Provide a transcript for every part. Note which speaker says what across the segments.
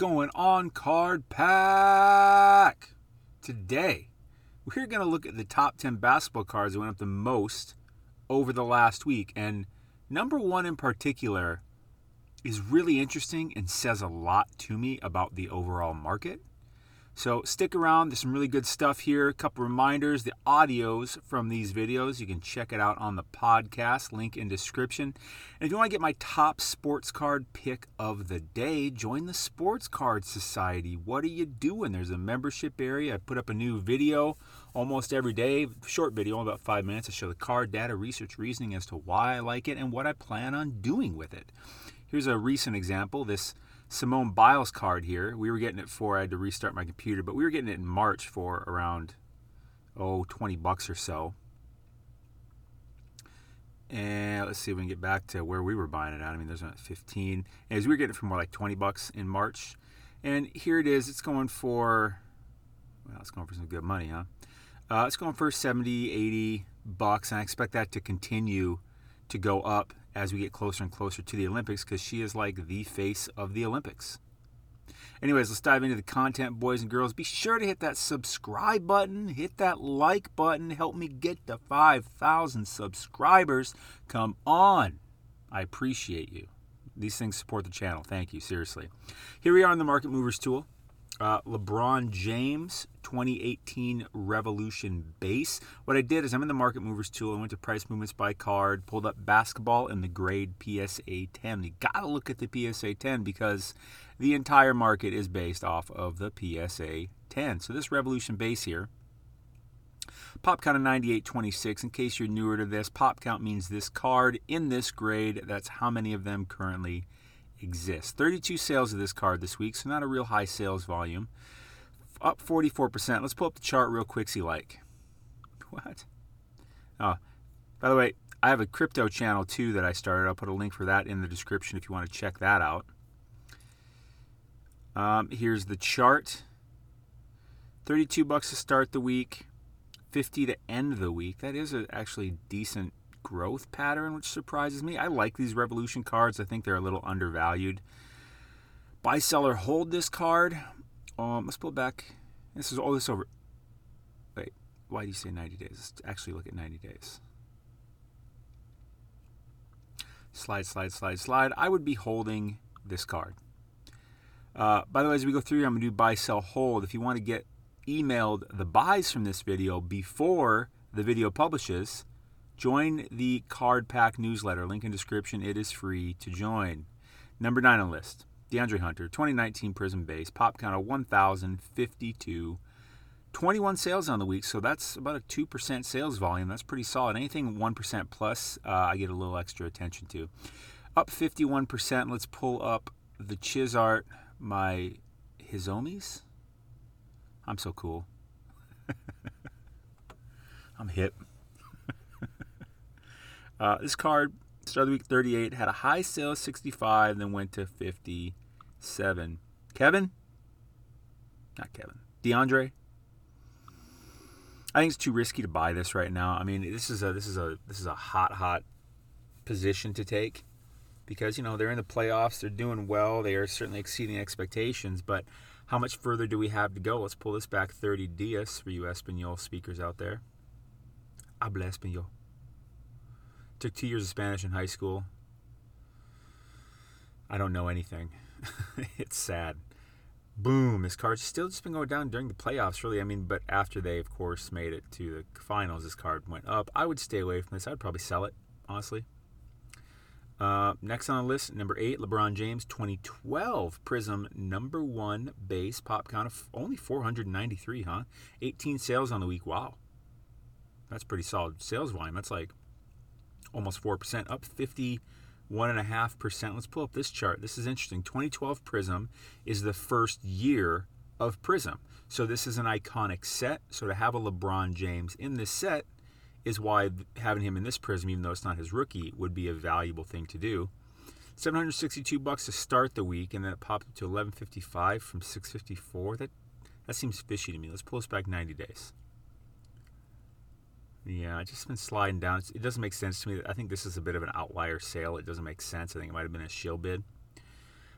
Speaker 1: going on, Card Pack? Today, we're going to look at the top 10 basketball cards that went up the most over the last week. And number one in particular is really interesting and says a lot to me about the overall market. So stick around. There's some really good stuff here. A couple reminders. The audios from these videos, you can check it out on the podcast, link in description. And if you want to get my top sports card pick of the day, join the Sports Card Society. What are you doing? There's a membership area. I put up a new video almost every day, short video, about five minutes. I show the card data, research, reasoning as to why I like it and what I plan on doing with it. Here's a recent example. This Simone Biles card here. We were getting it for, I had to restart my computer, but we were getting it in March for around, oh, 20 bucks or so. And let's see if we can get back to where we were buying it at. I mean, there's not 15. As we were getting it for more like 20 bucks in March. And here it is. It's going for, well, it's going for some good money, huh? Uh, it's going for 70, 80 bucks. And I expect that to continue to go up as we get closer and closer to the Olympics because she is like the face of the Olympics. Anyways, let's dive into the content, boys and girls. Be sure to hit that subscribe button, hit that like button, help me get to 5,000 subscribers. Come on. I appreciate you. These things support the channel. Thank you, seriously. Here we are on the Market Movers tool. Uh, LeBron James 2018 Revolution base. What I did is I'm in the Market Movers tool. I went to Price Movements by Card, pulled up basketball and the grade PSA 10. You got to look at the PSA 10 because the entire market is based off of the PSA 10. So this Revolution base here, pop count of 9826. In case you're newer to this, pop count means this card in this grade. That's how many of them currently exist. 32 sales of this card this week, so not a real high sales volume. Up 44%. Let's pull up the chart real quick, see like. What? Oh, by the way, I have a crypto channel too that I started. I'll put a link for that in the description if you want to check that out. Um, here's the chart. 32 bucks to start the week, 50 to end the week. That is a actually decent growth pattern, which surprises me. I like these Revolution cards. I think they're a little undervalued. Buy, seller, hold this card. Um, let's pull back. This is all this over. Wait, why do you say 90 days? Let's actually look at 90 days. Slide, slide, slide, slide. I would be holding this card. Uh, by the way, as we go through, I'm going to do buy, sell, hold. If you want to get emailed the buys from this video before the video publishes, Join the Card Pack newsletter. Link in description. It is free to join. Number nine on the list DeAndre Hunter, 2019 Prism base, pop count of 1,052. 21 sales on the week, so that's about a 2% sales volume. That's pretty solid. Anything 1% plus, uh, I get a little extra attention to. Up 51%. Let's pull up the Chisart, my Hizomis. I'm so cool. I'm hip. Uh, this card started week 38, had a high sale of 65, then went to 57. Kevin? Not Kevin. DeAndre? I think it's too risky to buy this right now. I mean, this is a this is a this is a hot hot position to take because you know they're in the playoffs, they're doing well, they are certainly exceeding expectations, but how much further do we have to go? Let's pull this back 30 dias for you Espanol speakers out there. Habla Espanol. Took two years of Spanish in high school. I don't know anything. it's sad. Boom. This card's still just been going down during the playoffs, really. I mean, but after they, of course, made it to the finals, this card went up. I would stay away from this. I'd probably sell it, honestly. Uh, next on the list, number eight, LeBron James, 2012 Prism number one base pop count of only 493, huh? 18 sales on the week. Wow, that's pretty solid sales volume. That's like almost 4%, up 51.5%. Let's pull up this chart. This is interesting. 2012 Prism is the first year of Prism. So this is an iconic set. So to have a LeBron James in this set is why having him in this Prism, even though it's not his rookie, would be a valuable thing to do. 762 bucks to start the week, and then it popped up to 1155 from 654. That that seems fishy to me. Let's pull this back 90 days. Yeah, it's just been sliding down. It doesn't make sense to me. I think this is a bit of an outlier sale. It doesn't make sense. I think it might have been a shill bid.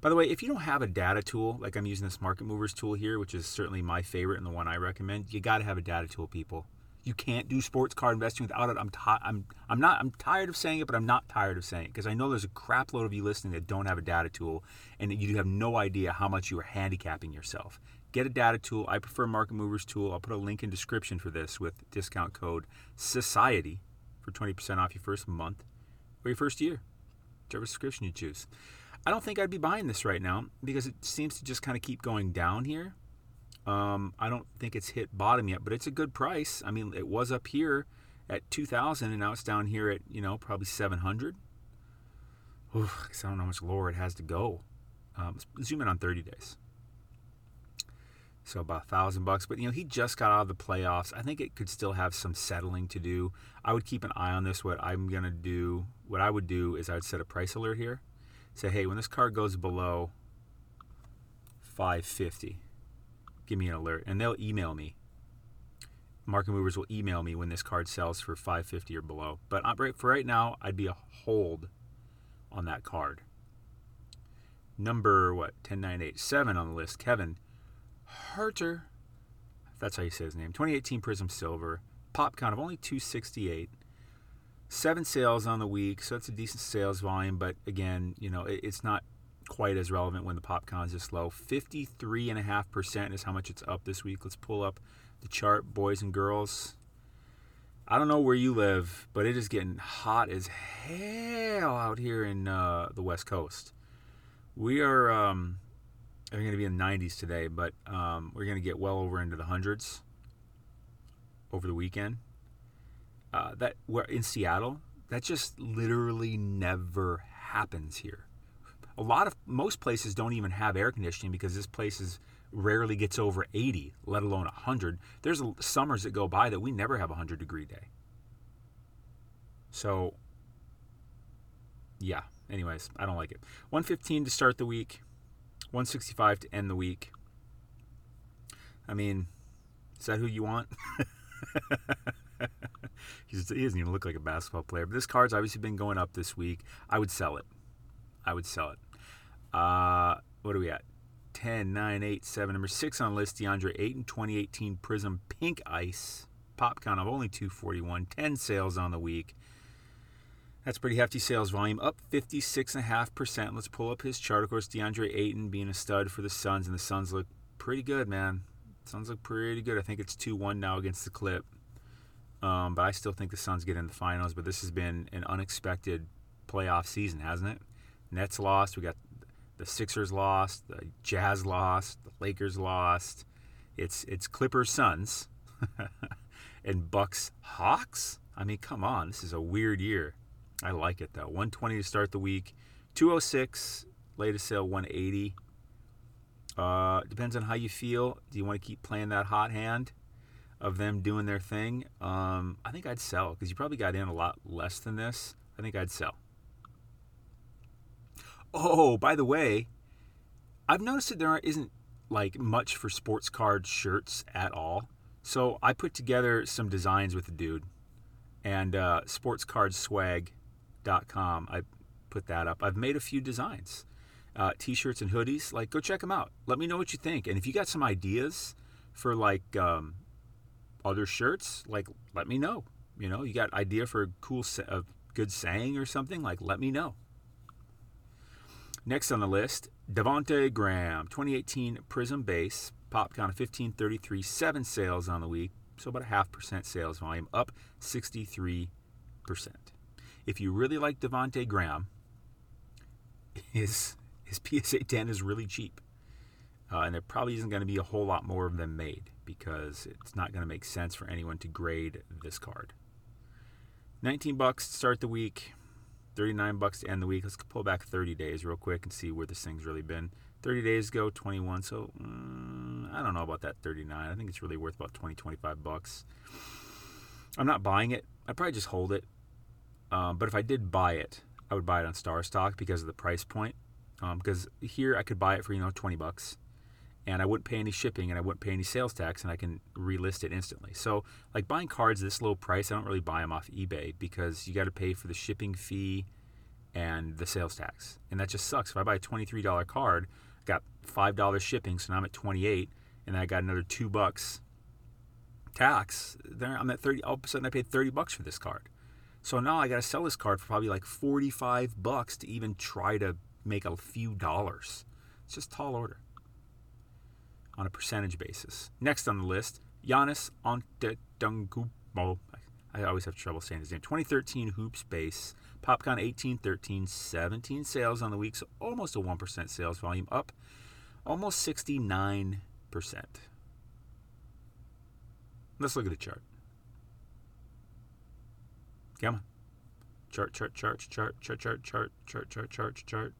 Speaker 1: By the way, if you don't have a data tool, like I'm using this Market Movers tool here, which is certainly my favorite and the one I recommend, you got to have a data tool, people. You can't do sports car investing without it. I'm, t- I'm, I'm not. I'm tired of saying it, but I'm not tired of saying it because I know there's a crap load of you listening that don't have a data tool, and you have no idea how much you are handicapping yourself. Get a data tool. I prefer Market Movers tool. I'll put a link in description for this with discount code Society for 20% off your first month or your first year, whichever subscription you choose. I don't think I'd be buying this right now because it seems to just kind of keep going down here. Um, I don't think it's hit bottom yet, but it's a good price. I mean, it was up here at 2000 and now it's down here at, you know, probably 700. Oof, I don't know how much lower it has to go. Um, zoom in on 30 days. So about a thousand bucks, but you know he just got out of the playoffs. I think it could still have some settling to do. I would keep an eye on this. What I'm gonna do, what I would do is I would set a price alert here say, hey, when this card goes below 550, give me an alert. And they'll email me. Market movers will email me when this card sells for 550 or below. But for right now, I'd be a hold on that card. Number what? 10987 on the list. Kevin Huerter. That's how you say his name. 2018 Prism Silver. Pop count of only 268 seven sales on the week, so that's a decent sales volume. But again, you know, it, it's not quite as relevant when the pop cons is low. 53.5% is how much it's up this week. Let's pull up the chart, boys and girls. I don't know where you live, but it is getting hot as hell out here in uh, the West Coast. We are um, are going to be in the 90s today, but um, we're going to get well over into the hundreds over the weekend uh, that where in Seattle, that just literally never happens here. A lot of most places don't even have air conditioning because this place is rarely gets over 80, let alone 100. There's summers that go by that we never have a 100 degree day. So, yeah. Anyways, I don't like it. 115 to start the week, 165 to end the week. I mean, is that who you want? he doesn't even look like a basketball player. But this card's obviously been going up this week. I would sell it. I would sell it. Uh, what are we at? 10, 9, 8, 7. Number 6 on list, DeAndre Ayton 2018 Prism Pink Ice. Pop count of only 241. 10 sales on the week. That's pretty hefty sales volume, up 56.5%. Let's pull up his chart. Of course, DeAndre Ayton being a stud for the Suns, and the Suns look pretty good, man. Suns look pretty good. I think it's 2 1 now against the Clip. Um, but I still think the Suns get in the finals. But this has been an unexpected playoff season, hasn't it? Nets lost. We got the Sixers lost. The Jazz lost. The Lakers lost. It's it's Clippers Suns and Bucks Hawks. I mean, come on. This is a weird year. I like it though. 120 to start the week. 206 latest sale 180. Uh, depends on how you feel. Do you want to keep playing that hot hand? of them doing their thing, um, I think I'd sell because you probably got in a lot less than this. I think I'd sell. Oh, by the way, I've noticed that there isn't like much for sports card shirts at all. So I put together some designs with the dude, and uh, sportscardswag.com. I put that up. I've made a few designs, uh, t-shirts and hoodies. Like, go check them out. Let me know what you think, and if you got some ideas for like um, other shirts, like let me know. You know, you got idea for a cool, a good saying or something, like let me know. Next on the list, Devonte Graham, 2018 Prism Base, pop count of 1533, seven sales on the week, so about a half percent sales volume, up 63%. If you really like Devonte Graham, his his PSA 10 is really cheap, uh, and there probably isn't going to be a whole lot more of them made because it's not going to make sense for anyone to grade this card. 19 bucks to start the week, 39 bucks to end the week. Let's pull back 30 days real quick and see where this thing's really been. 30 days ago, 21. So mm, I don't know about that 39. I think it's really worth about 20, 25 bucks. I'm not buying it. I'd probably just hold it. Um, but if I did buy it, I would buy it on Star Stock because of the price point. Because um, here I could buy it for you know 20 bucks and I wouldn't pay any shipping and I wouldn't pay any sales tax and I can relist it instantly. So, like buying cards this low price, I don't really buy them off eBay because you got to pay for the shipping fee and the sales tax. And that just sucks. If I buy a $23 card, I got $5 shipping, so now I'm at 28 and I got another 2 bucks tax, then I'm at 30 all of a sudden I paid 30 bucks for this card. So now I got to sell this card for probably like 45 bucks to even try to make a few dollars. It's just tall order on a percentage basis. Next on the list, Giannis Antetokounmpo. I always have trouble saying his name. 2013 Hoops base. PopCon 1813, 17 sales on the week, so almost a 1% sales volume, up almost 69%. Let's look at the chart. Come on. Chart, chart, chart, chart, chart, chart, chart, chart, chart, chart, chart.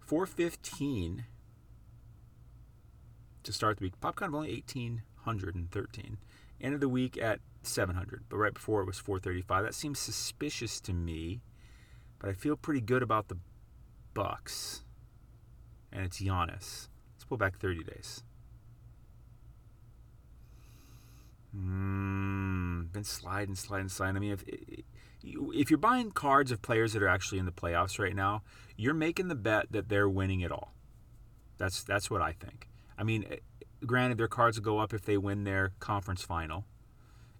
Speaker 1: 415 to start the week. PopCon of only 1,813. End of the week at 700, but right before it was 435. That seems suspicious to me, but I feel pretty good about the Bucks. And it's Giannis. Let's pull back 30 days. Mm, been sliding, sliding, sliding. I mean, if if you're buying cards of players that are actually in the playoffs right now, you're making the bet that they're winning it all. That's that's what I think. I mean, eh, granted, their cards will go up if they win their conference final,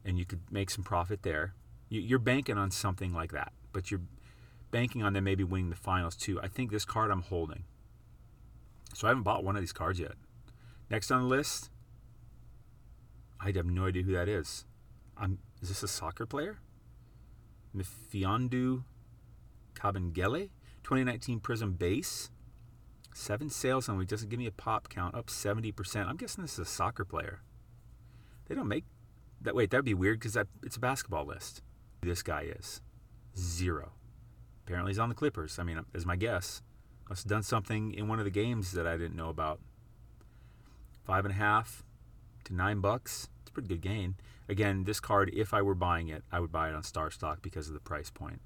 Speaker 1: and you could make some profit there. You're banking on something like that, but you're banking on them maybe winning the finals too. I think this card I'm holding. So I haven't bought one of these cards yet. Next on the list, I have no idea who that is. I'm, is this a soccer player? Mfiondu Kabengele, 2019 Prism Base. Seven sales on week doesn't give me a pop count, up 70%. I'm guessing this is a soccer player. They don't make that. Wait, that'd be weird because it's a basketball list. This guy is zero. Apparently, he's on the Clippers. I mean, um, as my guess. Must have done something in one of the games that I didn't know about. Five and a half to nine bucks. Pretty good gain. Again, this card, if I were buying it, I would buy it on Star Stock because of the price point.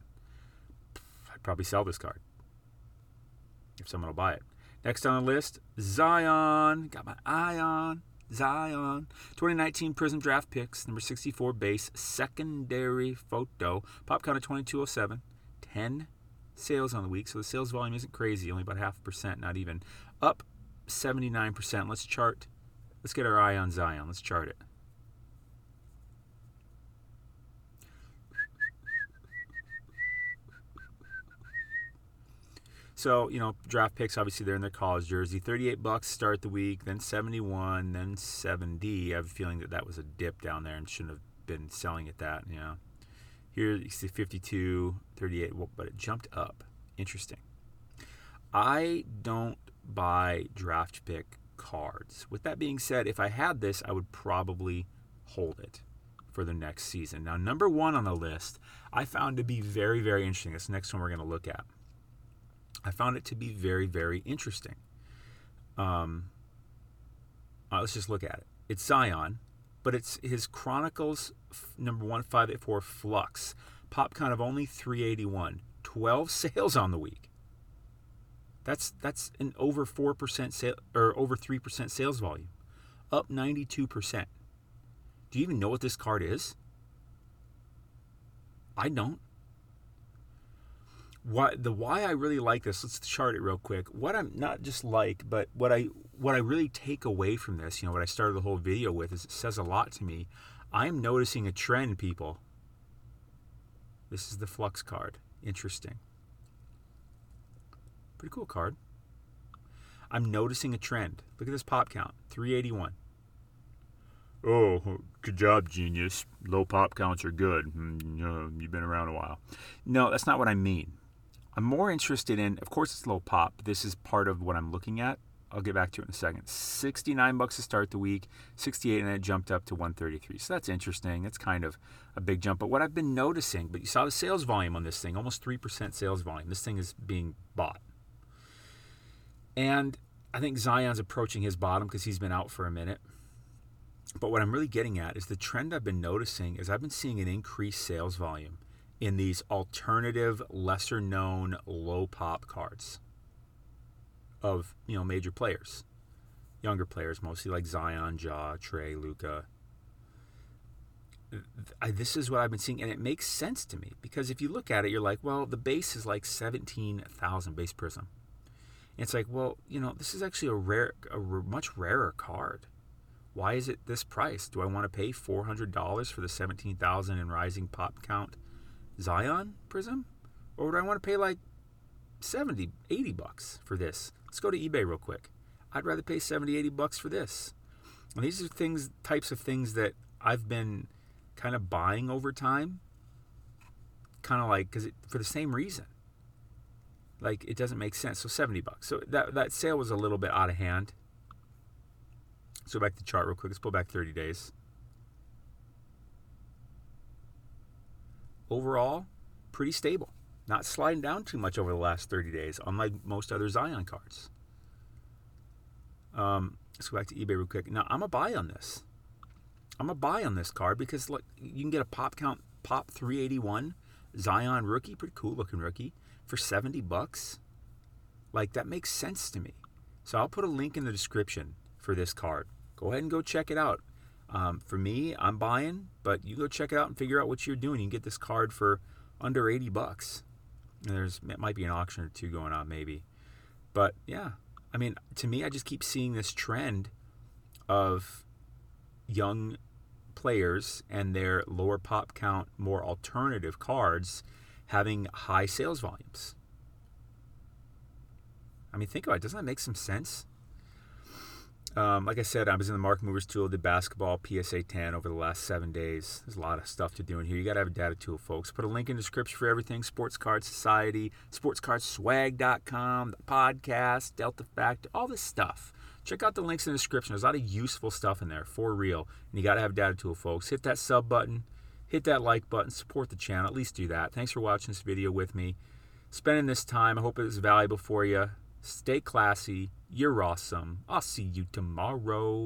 Speaker 1: I'd probably sell this card if someone will buy it. Next on the list, Zion. Got my eye on Zion. 2019 Prism Draft Picks, number 64 base, secondary photo. Pop count of 2207. 10 sales on the week, so the sales volume isn't crazy, only about half a percent, not even. Up 79%. Let's chart. Let's get our eye on Zion. Let's chart it. So, you know, draft picks, obviously, they're in their college jersey. 38 bucks start the week, then 71, then 70. I have a feeling that that was a dip down there and shouldn't have been selling at that, you know. Here you see 52, 38, but it jumped up. Interesting. I don't buy draft pick cards. With that being said, if I had this, I would probably hold it for the next season. Now, number one on the list, I found to be very, very interesting. This next one we're going to look at. I found it to be very, very interesting. Um, uh, let's just look at it. It's Zion, but it's his Chronicles number 1584 Flux. Pop of only 381. 12 sales on the week. That's that's an over 4% sale or over 3% sales volume. Up 92%. Do you even know what this card is? I don't why the why I really like this. Let's chart it real quick. What I'm not just like, but what I what I really take away from this, you know, what I started the whole video with is it says a lot to me. I'm noticing a trend, people. This is the flux card. Interesting. Pretty cool card. I'm noticing a trend. Look at this pop count 381. Oh, good job, genius. Low pop counts are good. Mm, you've been around a while. No, that's not what I mean. I'm more interested in, of course, it's low pop. This is part of what I'm looking at. I'll get back to it in a second. 69 bucks to start the week, 68, and then it jumped up to 133. So that's interesting. That's kind of a big jump. But what I've been noticing, but you saw the sales volume on this thing, almost 3% sales volume. This thing is being bought. And I think Zion's approaching his bottom because he's been out for a minute. But what I'm really getting at is the trend I've been noticing is I've been seeing an increased sales volume in these alternative, lesser known, low pop cards of you know major players, younger players mostly like Zion, Ja, Trey, Luka. This is what I've been seeing, and it makes sense to me because if you look at it, you're like, well, the base is like seventeen thousand base prism. And it's like, well, you know, this is actually a rare, a much rarer card. Why is it this price? Do I want to pay four hundred dollars for the seventeen thousand and rising pop count Zion prism, or do I want to pay like 70, 80 bucks for this? Let's go to eBay real quick. I'd rather pay 70, 80 bucks for this. And these are things, types of things that I've been kind of buying over time, kind of like because for the same reason. Like it doesn't make sense. So seventy bucks. So that that sale was a little bit out of hand. Let's go back to the chart real quick. Let's pull back thirty days. Overall, pretty stable. Not sliding down too much over the last 30 days, unlike most other Zion cards. Um, let's go back to eBay real quick. Now I'm a buy on this. I'm a buy on this card because look, you can get a pop count pop 381 Zion rookie, pretty cool looking rookie, for 70 bucks. Like that makes sense to me. So I'll put a link in the description for this card. Go ahead and go check it out. Um, for me, I'm buying, but you go check it out and figure out what you're doing. You can get this card for under 80 bucks. And there's it might be an auction or two going on maybe. But yeah, I mean, to me, I just keep seeing this trend of young players and their lower pop count, more alternative cards having high sales volumes. I mean, think about it. Doesn't that make some sense? Um, like I said, I was in the Mark Movers tool, did basketball PSA 10 over the last seven days. There's a lot of stuff to do in here. You got to have a data tool, folks. Put a link in the description for everything Sports Card Society, sportscardswag.com, the podcast, Delta Fact, all this stuff. Check out the links in the description. There's a lot of useful stuff in there for real. And you got to have a data tool, folks. Hit that sub button, hit that like button, support the channel. At least do that. Thanks for watching this video with me. Spending this time. I hope it was valuable for you. Stay classy. You're awesome. I'll see you tomorrow.